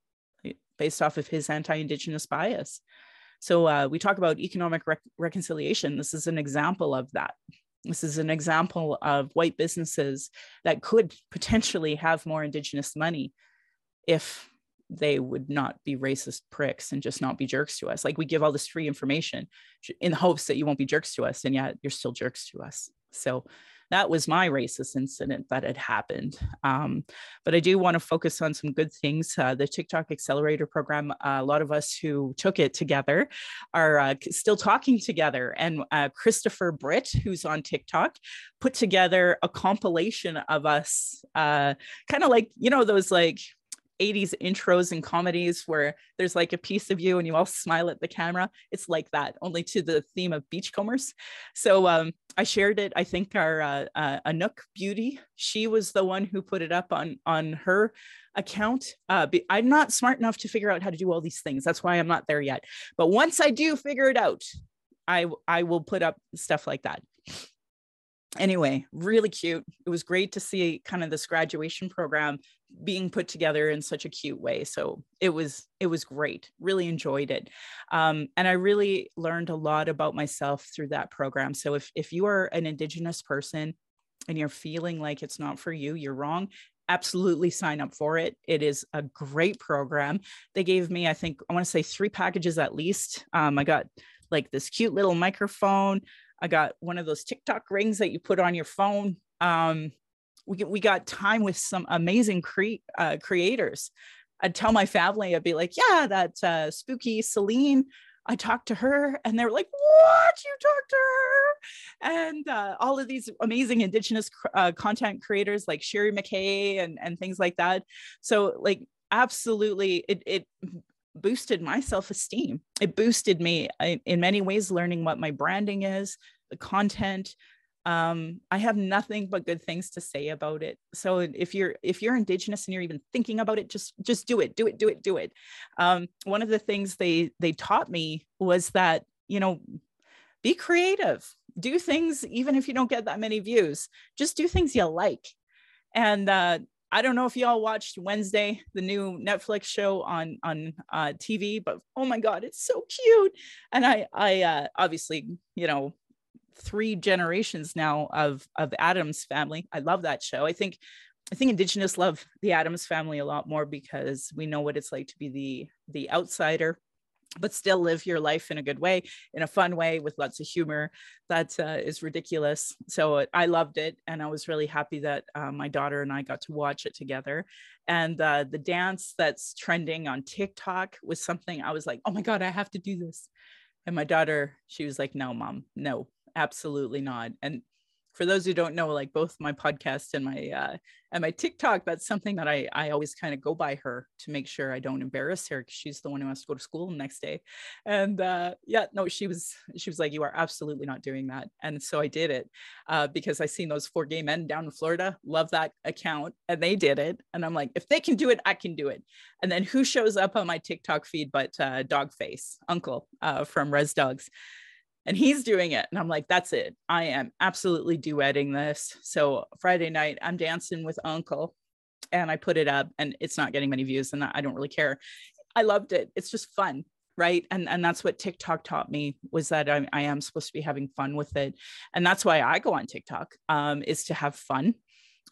eh, based off of his anti-indigenous bias. So uh, we talk about economic rec- reconciliation. This is an example of that this is an example of white businesses that could potentially have more indigenous money if they would not be racist pricks and just not be jerks to us. Like we give all this free information in hopes that you won't be jerks to us, and yet you're still jerks to us. So that was my racist incident that had happened. Um, but I do want to focus on some good things. Uh, the TikTok Accelerator program, uh, a lot of us who took it together are uh, still talking together. And uh, Christopher Britt, who's on TikTok, put together a compilation of us, uh, kind of like, you know, those like 80s intros and comedies where there's like a piece of you and you all smile at the camera. It's like that, only to the theme of beachcombers. So um, I shared it. I think our uh, uh, Anouk Beauty, she was the one who put it up on on her account. Uh, I'm not smart enough to figure out how to do all these things. That's why I'm not there yet. But once I do figure it out, I I will put up stuff like that anyway, really cute. It was great to see kind of this graduation program being put together in such a cute way. So it was it was great. Really enjoyed it, um, and I really learned a lot about myself through that program. So if if you are an Indigenous person and you're feeling like it's not for you, you're wrong. Absolutely sign up for it. It is a great program. They gave me, I think, I want to say three packages at least. Um, I got like this cute little microphone. I got one of those TikTok rings that you put on your phone. Um, we, we got time with some amazing cre- uh, creators. I'd tell my family, I'd be like, yeah, that uh, spooky Celine. I talked to her and they were like, what? You talked to her? And uh, all of these amazing Indigenous uh, content creators like Sherry McKay and, and things like that. So, like, absolutely, it, it boosted my self esteem. It boosted me in many ways, learning what my branding is, the content. Um, I have nothing but good things to say about it. So if you're if you're Indigenous and you're even thinking about it, just just do it, do it, do it, do it. Um, one of the things they they taught me was that you know, be creative, do things even if you don't get that many views. Just do things you like, and uh, I don't know if y'all watched Wednesday, the new Netflix show on on uh, TV, but oh my god, it's so cute. And I I uh, obviously you know three generations now of of Addams family. I love that show. I think I think Indigenous love the Addams family a lot more because we know what it's like to be the the outsider but still live your life in a good way, in a fun way with lots of humor. That uh, is ridiculous. So I loved it. And I was really happy that uh, my daughter and I got to watch it together. And uh, the dance that's trending on TikTok was something I was like, oh my God, I have to do this. And my daughter, she was like, no, mom, no, absolutely not. And for those who don't know, like both my podcast and my uh, and my TikTok, that's something that I I always kind of go by her to make sure I don't embarrass her because she's the one who has to go to school the next day. And uh, yeah, no, she was she was like, you are absolutely not doing that. And so I did it uh, because I seen those four gay men down in Florida, love that account, and they did it. And I'm like, if they can do it, I can do it. And then who shows up on my TikTok feed but uh, Dogface Uncle uh, from Res Dogs and he's doing it. And I'm like, that's it. I am absolutely duetting this. So Friday night, I'm dancing with Uncle and I put it up and it's not getting many views and I don't really care. I loved it. It's just fun. Right. And, and that's what TikTok taught me was that I, I am supposed to be having fun with it. And that's why I go on TikTok um, is to have fun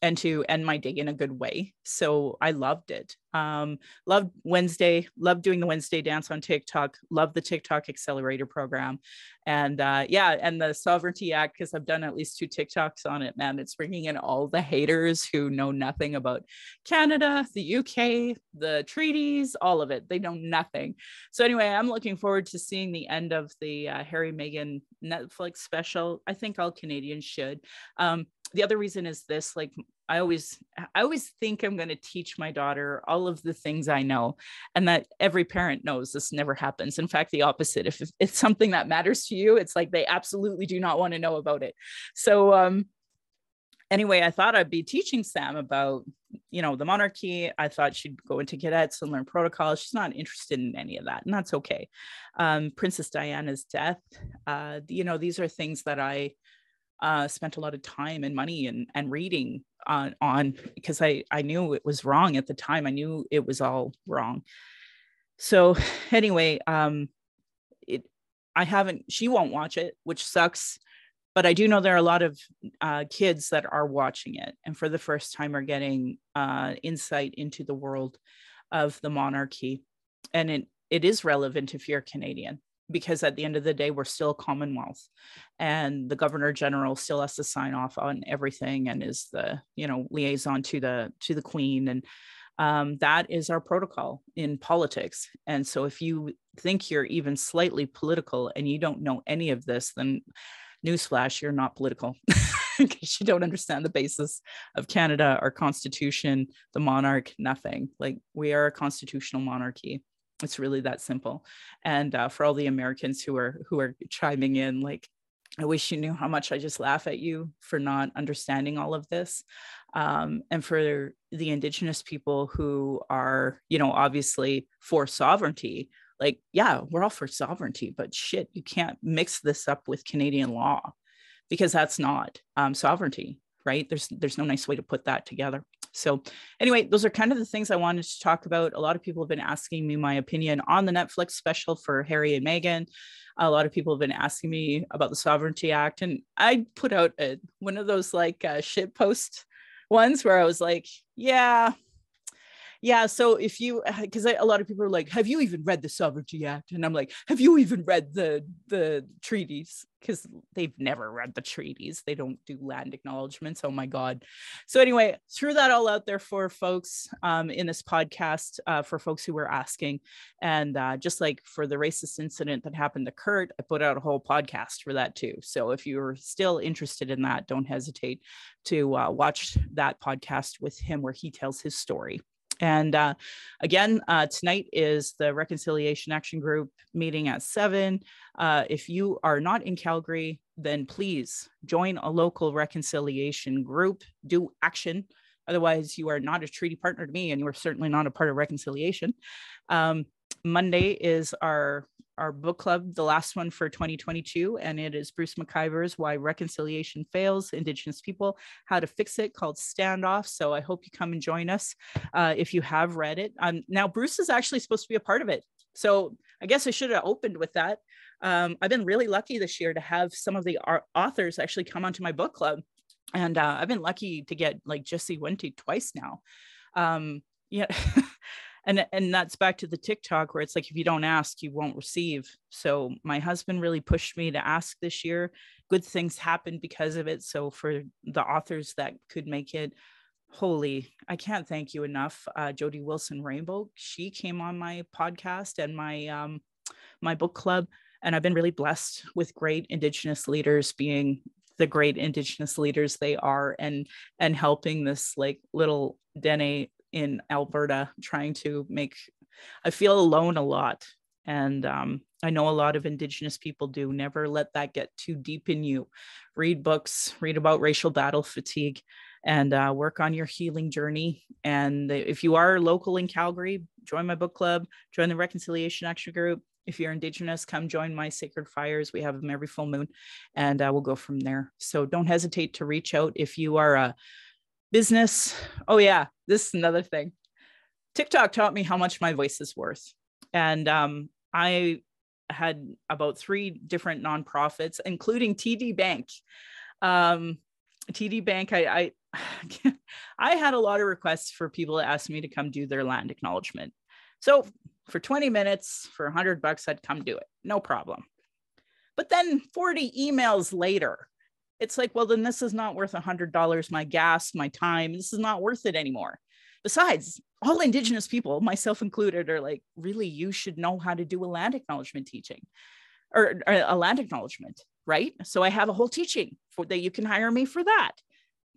and to end my day in a good way. So I loved it. Um, loved Wednesday, loved doing the Wednesday dance on TikTok, loved the TikTok accelerator program. And uh, yeah, and the Sovereignty Act, because I've done at least two TikToks on it, man, it's bringing in all the haters who know nothing about Canada, the UK, the treaties, all of it. They know nothing. So anyway, I'm looking forward to seeing the end of the uh, Harry Meghan Netflix special. I think all Canadians should. Um, the other reason is this like i always i always think i'm going to teach my daughter all of the things i know and that every parent knows this never happens. In fact the opposite if, if it's something that matters to you it's like they absolutely do not want to know about it. So um anyway i thought i'd be teaching sam about you know the monarchy. I thought she'd go into cadets and learn protocols. She's not interested in any of that and that's okay. Um, princess diana's death uh, you know these are things that i uh, spent a lot of time and money and, and reading on, on because I, I knew it was wrong at the time. I knew it was all wrong. So anyway, um, it, I haven't, she won't watch it, which sucks. But I do know there are a lot of uh, kids that are watching it and for the first time are getting uh, insight into the world of the monarchy. And it, it is relevant if you're Canadian because at the end of the day we're still commonwealth and the governor general still has to sign off on everything and is the you know liaison to the to the queen and um, that is our protocol in politics and so if you think you're even slightly political and you don't know any of this then newsflash you're not political in case you don't understand the basis of Canada, our constitution, the monarch, nothing. Like we are a constitutional monarchy. It's really that simple. And uh, for all the Americans who are who are chiming in, like I wish you knew how much I just laugh at you for not understanding all of this. Um, and for the Indigenous people who are, you know, obviously for sovereignty, like, yeah, we're all for sovereignty, but shit, you can't mix this up with Canadian law because that's not um, sovereignty, right? There's there's no nice way to put that together. So, anyway, those are kind of the things I wanted to talk about. A lot of people have been asking me my opinion on the Netflix special for Harry and Meghan. A lot of people have been asking me about the Sovereignty Act, and I put out a, one of those like uh, shit post ones where I was like, yeah, yeah so if you because a lot of people are like have you even read the sovereignty act? And i'm like have you even read the the treaties? Because they've never read the treaties. They don't do land acknowledgements oh my god. So anyway threw that all out there for folks um, in this podcast uh, for folks who were asking. And uh, just like for the racist incident that happened to kurt i put out a whole podcast for that too. So if you're still interested in that don't hesitate to uh, watch that podcast with him where he tells his story and uh, again, uh, tonight is the Reconciliation Action Group meeting at seven. Uh, if you are not in Calgary, then please join a local reconciliation group, do action. Otherwise, you are not a treaty partner to me, and you are certainly not a part of reconciliation. Um, Monday is our our book club, the last one for 2022, and it is Bruce McIvor's Why Reconciliation Fails Indigenous People, How to Fix It, called Standoff. So I hope you come and join us uh, if you have read it. Um, now, Bruce is actually supposed to be a part of it. So I guess I should have opened with that. Um, I've been really lucky this year to have some of the authors actually come onto my book club. And uh, I've been lucky to get like Jesse Wente twice now. Um, yeah. and and that's back to the tiktok where it's like if you don't ask you won't receive. So my husband really pushed me to ask this year. Good things happened because of it. So for the authors that could make it holy i can't thank you enough. Uh, Jody Wilson-Raybould she came on my podcast and my um my book club and i've been really blessed with great indigenous leaders being the great indigenous leaders they are and and helping this like little dene in Alberta trying to make, I feel alone a lot. And um, I know a lot of Indigenous people do. Never let that get too deep in you. Read books, read about racial battle fatigue, and uh, work on your healing journey. And if you are local in Calgary, join my book club, join the Reconciliation Action Group. If you're Indigenous, come join my Sacred Fires. We have them every full moon, and uh, we'll go from there. So don't hesitate to reach out if you are a business. Oh, yeah, this is another thing. TikTok taught me how much my voice is worth. And um, I had about three different nonprofits, including TD Bank. Um, TD Bank, I, I, I had a lot of requests for people to ask me to come do their land acknowledgement. So for 20 minutes, for 100 bucks, I'd come do it. No problem. But then 40 emails later, it's like, well, then this is not worth a hundred dollars, my gas, my time. This is not worth it anymore. Besides, all indigenous people, myself included, are like, really, you should know how to do a land acknowledgement teaching or, or uh, a land acknowledgement, right? So I have a whole teaching for that you can hire me for that.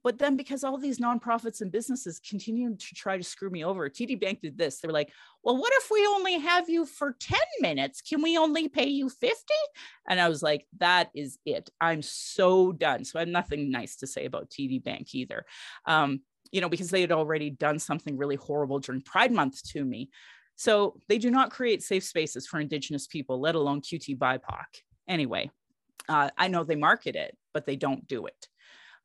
But then because all these nonprofits and businesses continue to try to screw me over, TD Bank did this. They were like, well, what if we only have you for 10 minutes? Can we only pay you 50? And I was like, that is it. I'm so done. So I have nothing nice to say about TD Bank either. Um, you know, because they had already done something really horrible during Pride Month to me. So they do not create safe spaces for Indigenous people, let alone QT BIPOC. Anyway, uh, I know they market it, but they don't do it.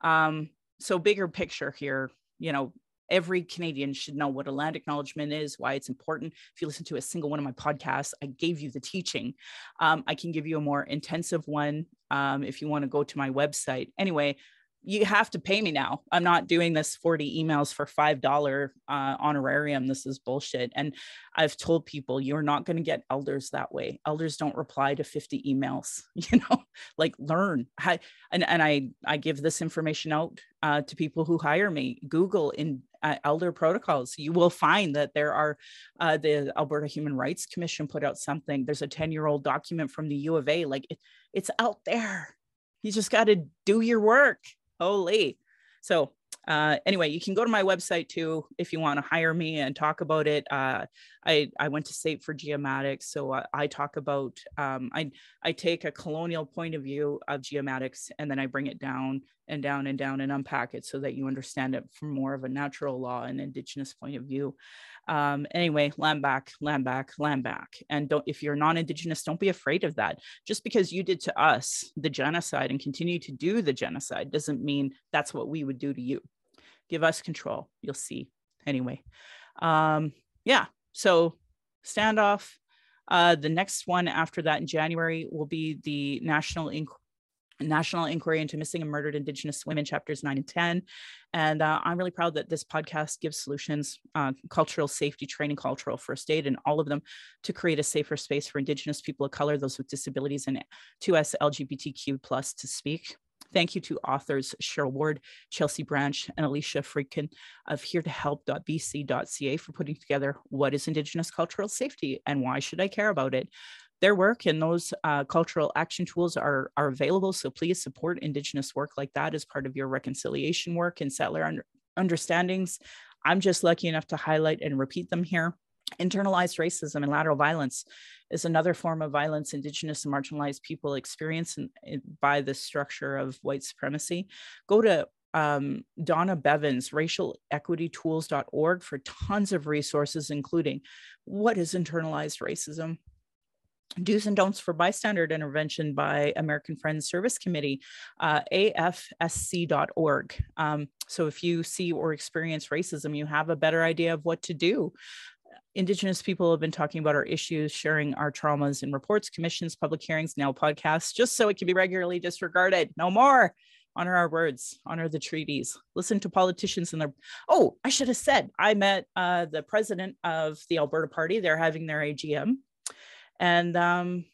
Um, so bigger picture here, you know, every Canadian should know what a land acknowledgement is, why it's important. If you listen to a single one of my podcasts, I gave you the teaching. Um, I can give you a more intensive one um, if you want to go to my website. Anyway, you have to pay me now. I'm not doing this 40 emails for $5 uh, honorarium. This is bullshit. And I've told people you're not going to get elders that way. Elders don't reply to 50 emails, you know, like learn. I, and, and I, I give this information out uh, to people who hire me. Google in uh, elder protocols. You will find that there are, uh, the Alberta Human Rights Commission put out something. There's a 10 year old document from the U of A. Like it, it's out there. You just got to do your work Holy. So uh, anyway, you can go to my website too if you want to hire me and talk about it. Uh, I I went to SAIT for geomatics, so I, I talk about um, I I take a colonial point of view of geomatics and then I bring it down and down and down and unpack it so that you understand it from more of a natural law and indigenous point of view. Um, anyway, land back, land back, land back, and don't if you're non-indigenous, don't be afraid of that. Just because you did to us the genocide and continue to do the genocide doesn't mean that's what we would do to you give us control. You'll see. Anyway, um, yeah. So standoff. Uh, the next one after that in January will be the National Inc- National Inquiry into Missing and Murdered Indigenous Women, chapters nine and 10. And uh, I'm really proud that this podcast gives solutions, uh, cultural safety training, cultural first aid, and all of them to create a safer space for Indigenous people of color, those with disabilities, and to us LGBTQ plus to speak. Thank you to authors Cheryl Ward, Chelsea Branch, and Alicia Fridkin of Here to heretohelp.bc.ca for putting together what is Indigenous cultural safety and why should I care about it. Their work and those uh, cultural action tools are, are available, so please support Indigenous work like that as part of your reconciliation work and settler under, understandings. I'm just lucky enough to highlight and repeat them here. Internalized racism and lateral violence is another form of violence Indigenous and marginalized people experience in, in, by the structure of white supremacy. Go to um, Donna Bivens, racialequitytools.org for tons of resources, including what is internalized racism, do's and don'ts for bystander intervention by American Friends Service Committee, uh, afsc.org. Um, so if you see or experience racism, you have a better idea of what to do. Indigenous people have been talking about our issues, sharing our traumas in reports, commissions, public hearings, now podcasts, just so it can be regularly disregarded. No more. Honor our words, honor the treaties, listen to politicians and their. Oh, I should have said, I met uh, the president of the Alberta Party. They're having their AGM. And um,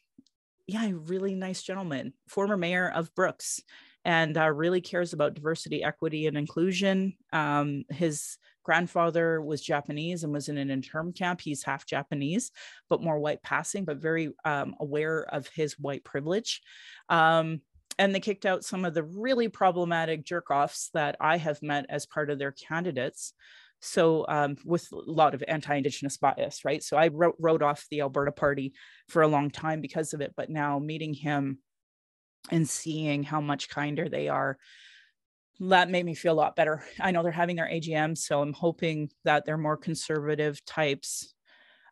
yeah, really nice gentleman, former mayor of Brooks, and uh, really cares about diversity, equity, and inclusion. Um, his grandfather was Japanese and was in an intern camp. He's half Japanese, but more white passing, but very um, aware of his white privilege. Um, and they kicked out some of the really problematic jerk offs that I have met as part of their candidates. So, um, with a lot of anti Indigenous bias, right? So, I wrote, wrote off the Alberta Party for a long time because of it. But now meeting him and seeing how much kinder they are that made me feel a lot better. I know they're having their AGM, so I'm hoping that they're more conservative types.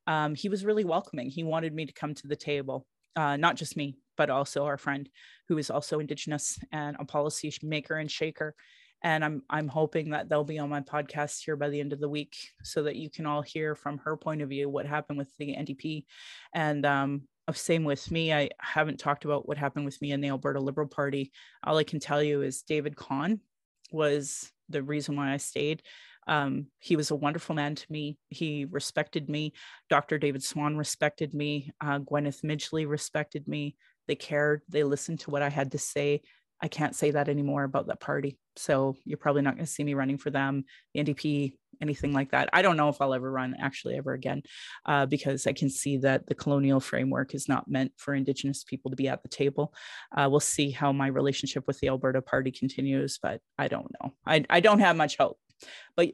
Um, he was really welcoming. He wanted me to come to the table, uh, not just me, but also our friend who is also Indigenous and a policy maker and shaker. And I'm I'm hoping that they'll be on my podcast here by the end of the week, so that you can all hear from her point of view what happened with the NDP, and um, same with me. I haven't talked about what happened with me in the Alberta Liberal Party. All I can tell you is David Khan, was the reason why I stayed. Um, he was a wonderful man to me. He respected me. Dr. David Swann respected me. Uh, Gwyneth Midgley respected me. They cared. They listened to what I had to say. I can't say that anymore about that party. So you're probably not going to see me running for them, the NDP, anything like that. I don't know if I'll ever run actually ever again, uh, because I can see that the colonial framework is not meant for Indigenous people to be at the table. Uh, we'll see how my relationship with the Alberta Party continues, but I don't know. I, I don't have much hope. But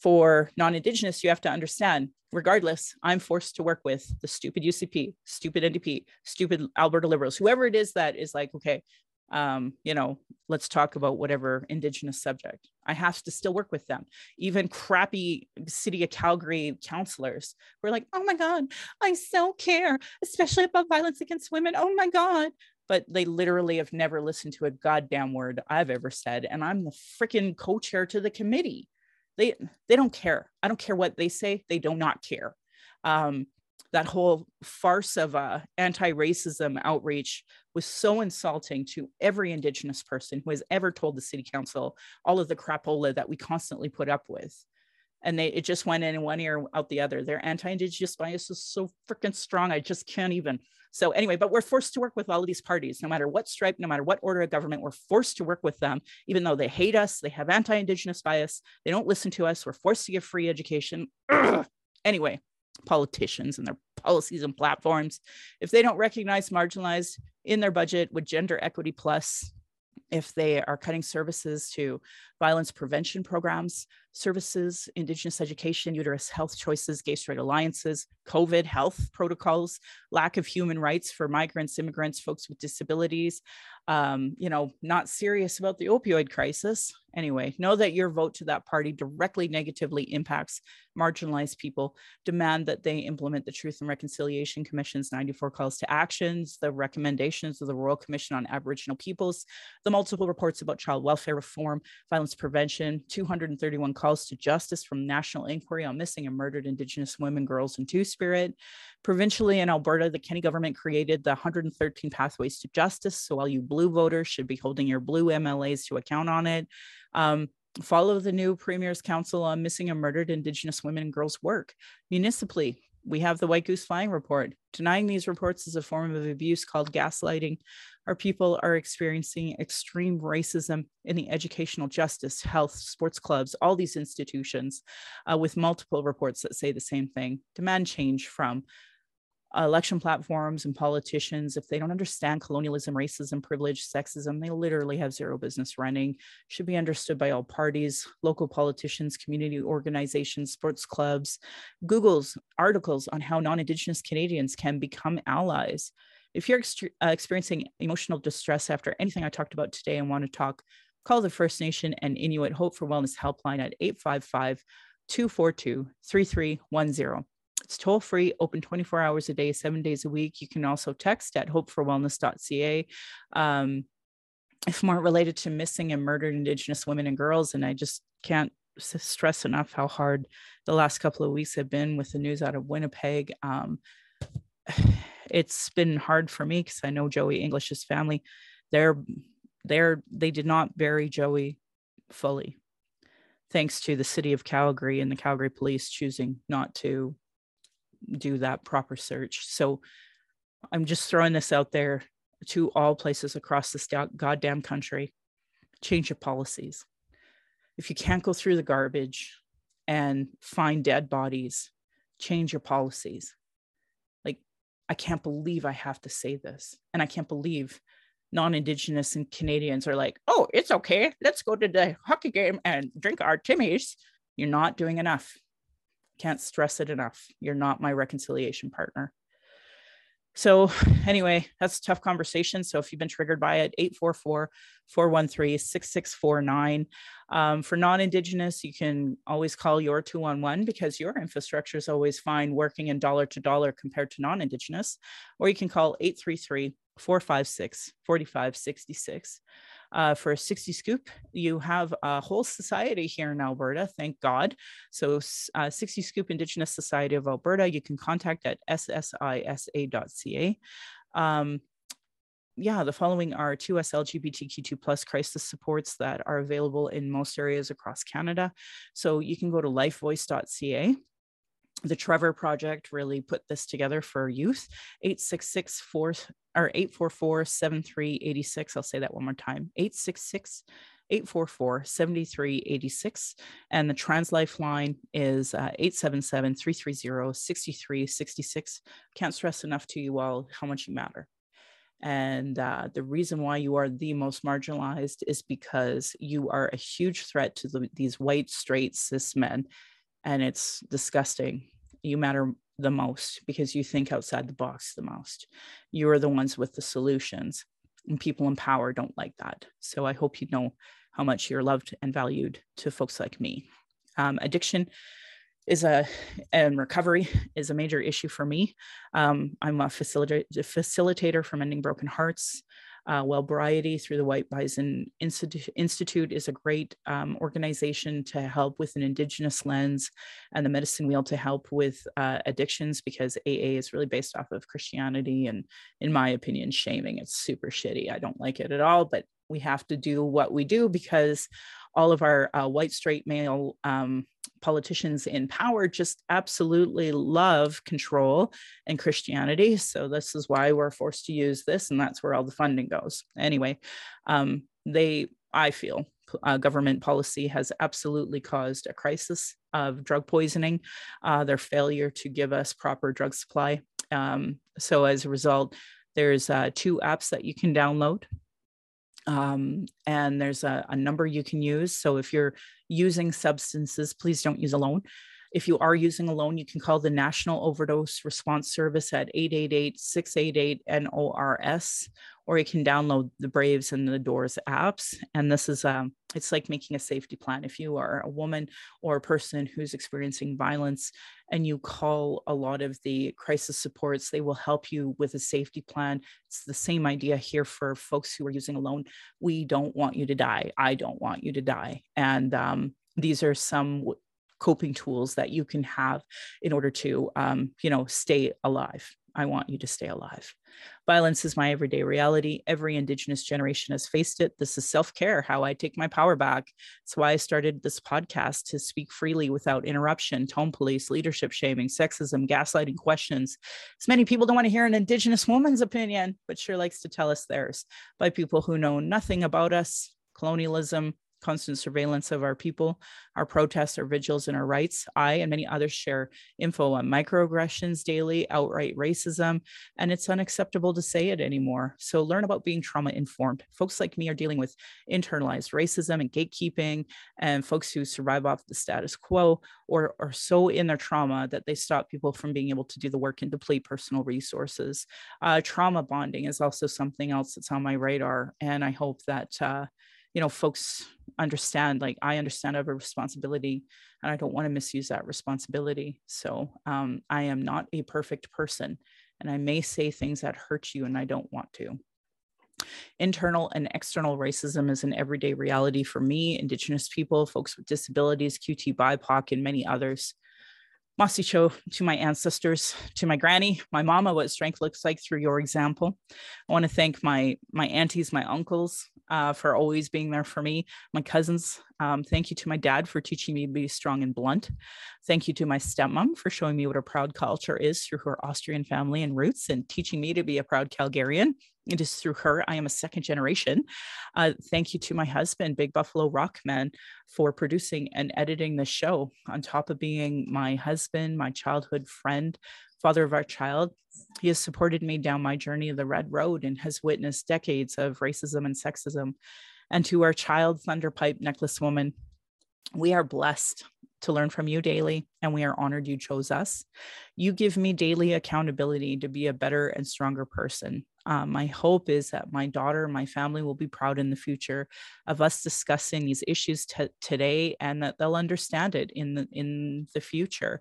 for non-indigenous you have to understand regardless i'm forced to work with the stupid ucp stupid ndp stupid alberta liberals whoever it is that is like okay um, you know, let's talk about whatever Indigenous subject. I have to still work with them. Even crappy City of Calgary counselors were like, oh my God, I so care, especially about violence against women. Oh my God. But they literally have never listened to a goddamn word I've ever said. And I'm the freaking co chair to the committee. They, they don't care. I don't care what they say. They do not care. Um, that whole farce of uh, anti-racism outreach was so insulting to every indigenous person who has ever told the city council all of the crapola that we constantly put up with. And they it just went in one ear out the other. Their anti-indigenous bias is so freaking strong i just can't even. So anyway but we're forced to work with all of these parties no matter what stripe no matter what order of government we're forced to work with them. Even though they hate us they have anti-indigenous bias they don't listen to us we're forced to give free education. Anyway politicians and their policies and platforms if they don't recognize marginalized in their budget with gender equity plus if they are cutting services to violence prevention programs, services, Indigenous education, uterus health choices, gay straight alliances, COVID health protocols, lack of human rights for migrants, immigrants, folks with disabilities, um, you know, not serious about the opioid crisis. Anyway, know that your vote to that party directly negatively impacts marginalized people. Demand that they implement the Truth and Reconciliation Commission's 94 calls to actions, the recommendations of the Royal Commission on Aboriginal Peoples, the multiple reports about child welfare reform, violence prevention, 231 calls to justice from National Inquiry on Missing and Murdered Indigenous Women, Girls, and Two Spirit. Provincially in Alberta, the Kenney government created the 113 Pathways to Justice. So all you blue voters should be holding your blue MLAs to account on it. Um, follow the new Premier's Council on Missing and Murdered Indigenous Women and Girls work. Municipally, we have the White Goose Flying Report. Denying these reports is a form of abuse called gaslighting. Our people are experiencing extreme racism in the educational justice, health, sports clubs, all these institutions, uh, with multiple reports that say the same thing. Demand change from election platforms and politicians, if they don't understand colonialism, racism, privilege, sexism, they literally have zero business running, should be understood by all parties, local politicians, community organizations, sports clubs. Google's articles on how non Indigenous Canadians can become allies. If you're ex- uh, experiencing emotional distress after anything I talked about today and want to talk, call the First Nation and Inuit Hope for Wellness helpline at 855 242 3310. It's toll free, open 24 hours a day, seven days a week. You can also text at hopeforwellness.ca. Um, if more related to missing and murdered Indigenous women and girls, and I just can't stress enough how hard the last couple of weeks have been with the news out of Winnipeg. Um, it's been hard for me because I know Joey English's family. They're they're they did not bury Joey fully, thanks to the city of Calgary and the Calgary police choosing not to do that proper search. So I'm just throwing this out there to all places across this goddamn country. Change your policies. If you can't go through the garbage and find dead bodies, change your policies. Like, I can't believe I have to say this. And I can't believe non Indigenous and Canadians are like, oh, it's okay. Let's go to the hockey game and drink our Timmies. You're not doing enough. Can't stress it enough. You're not my reconciliation partner. So, anyway, that's a tough conversation. So, if you've been triggered by it, 844 413 6649. Um, for non Indigenous, you can always call your 211 because your infrastructure is always fine working in dollar to dollar compared to non Indigenous. Or you can call 833 456 4566 uh, for 60 Scoop. You have a whole society here in Alberta, thank God. So, uh, 60 Scoop Indigenous Society of Alberta, you can contact at ssisa.ca. Um, yeah, the following are two LGBTQ2 plus crisis supports that are available in most areas across Canada. So you can go to lifevoice.ca the Trevor Project really put this together for youth. 866 or 844 7386. I'll say that one more time 866 844 7386. And the Trans Lifeline is uh, 877 330 6366. Can't stress enough to you all how much you matter. And uh, the reason why you are the most marginalized is because you are a huge threat to the, these white, straight, cis men and it's disgusting. You matter the most because you think outside the box the most. You are the ones with the solutions, and people in power don't like that. So I hope you know how much you're loved and valued to folks like me. Um, addiction is a and recovery is a major issue for me. Um, I'm a facilitator, facilitator for Mending Broken Hearts. Uh, Wellbriety through the White Bison Institute, Institute is a great um, organization to help with an Indigenous lens and the Medicine Wheel to help with uh, addictions because AA is really based off of Christianity and, in my opinion, shaming. It's super shitty. I don't like it at all, but we have to do what we do because all of our uh, white straight male um, politicians in power just absolutely love control and Christianity. So this is why we're forced to use this, and that's where all the funding goes. Anyway, um, they, I feel, uh, government policy has absolutely caused a crisis of drug poisoning. Uh, their failure to give us proper drug supply. Um, so as a result, there's uh, two apps that you can download Um, and there's a, a number you can use. So if you're using substances, please don't use alone. If you are using a loan, you can call the National Overdose Response Service at 888 688 NORS, or you can download the Braves and the DORS apps. And this is, um, it's like making a safety plan. If you are a woman or a person who's experiencing violence and you call a lot of the crisis supports, they will help you with a safety plan. It's the same idea here for folks who are using a loan. We don't want you to die. I don't want you to die. And um, these are some coping tools that you can have in order to um, you know stay alive. I want you to stay alive. Violence is my everyday reality. Every indigenous generation has faced it. This is self-care how i take my power back. That's why i started this podcast to speak freely without interruption tone police leadership shaming sexism gaslighting questions. As many people don't want to hear an indigenous woman's opinion but sure likes to tell us theirs. By people who know nothing about us colonialism constant surveillance of our people, our protests, our vigils, and our rights. I and many others share info on microaggressions daily, outright racism, and it's unacceptable to say it anymore. So learn about being trauma informed. Folks like me are dealing with internalized racism and gatekeeping, and folks who survive off the status quo or are so in their trauma that they stop people from being able to do the work and deplete personal resources. Uh, trauma bonding is also something else that's on my radar, and I hope that. Uh, you know folks understand like i understand I have a responsibility and i don't want to misuse that responsibility. So um, i am not a perfect person and i may say things that hurt you and i don't want to. Internal and external racism is an everyday reality for me indigenous people folks with disabilities qt bipoc and many others. Masi Cho to my ancestors, to my granny, my mama, what strength looks like through your example. I want to thank my my aunties, my uncles uh, for always being there for me, my cousins. Um, thank you to my dad for teaching me to be strong and blunt. Thank you to my stepmom for showing me what a proud culture is through her Austrian family and roots and teaching me to be a proud Calgarian. It is through her I am a second generation. Uh, thank you to my husband, Big Buffalo Rockman, for producing and editing the show. On top of being my husband, my childhood friend, father of our child, he has supported me down my journey of the Red Road and has witnessed decades of racism and sexism. And to our child, Thunderpipe Necklace Woman, we are blessed to learn from you daily, and we are honored you chose us. You give me daily accountability to be a better and stronger person. Um, my hope is that my daughter, my family will be proud in the future of us discussing these issues t- today, and that they'll understand it in the in the future.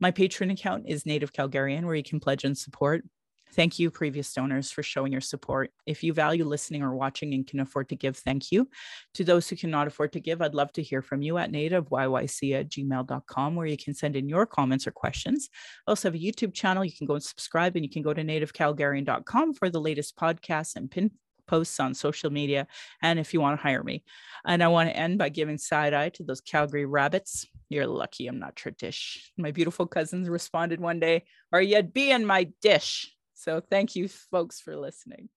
My Patreon account is Native Calgarian, where you can pledge and support. Thank you, previous donors, for showing your support. If you value listening or watching and can afford to give, thank you. To those who cannot afford to give, I'd love to hear from you at nativeyyc at gmail.com, where you can send in your comments or questions. I also have a YouTube channel. You can go and subscribe, and you can go to nativecalgarian.com for the latest podcasts and pin posts on social media and if you want to hire me. And I want to end by giving side eye to those Calgary rabbits. You're lucky I'm not Tradish. My beautiful cousins responded one day, Are you being my dish? So thank you, folks, for listening.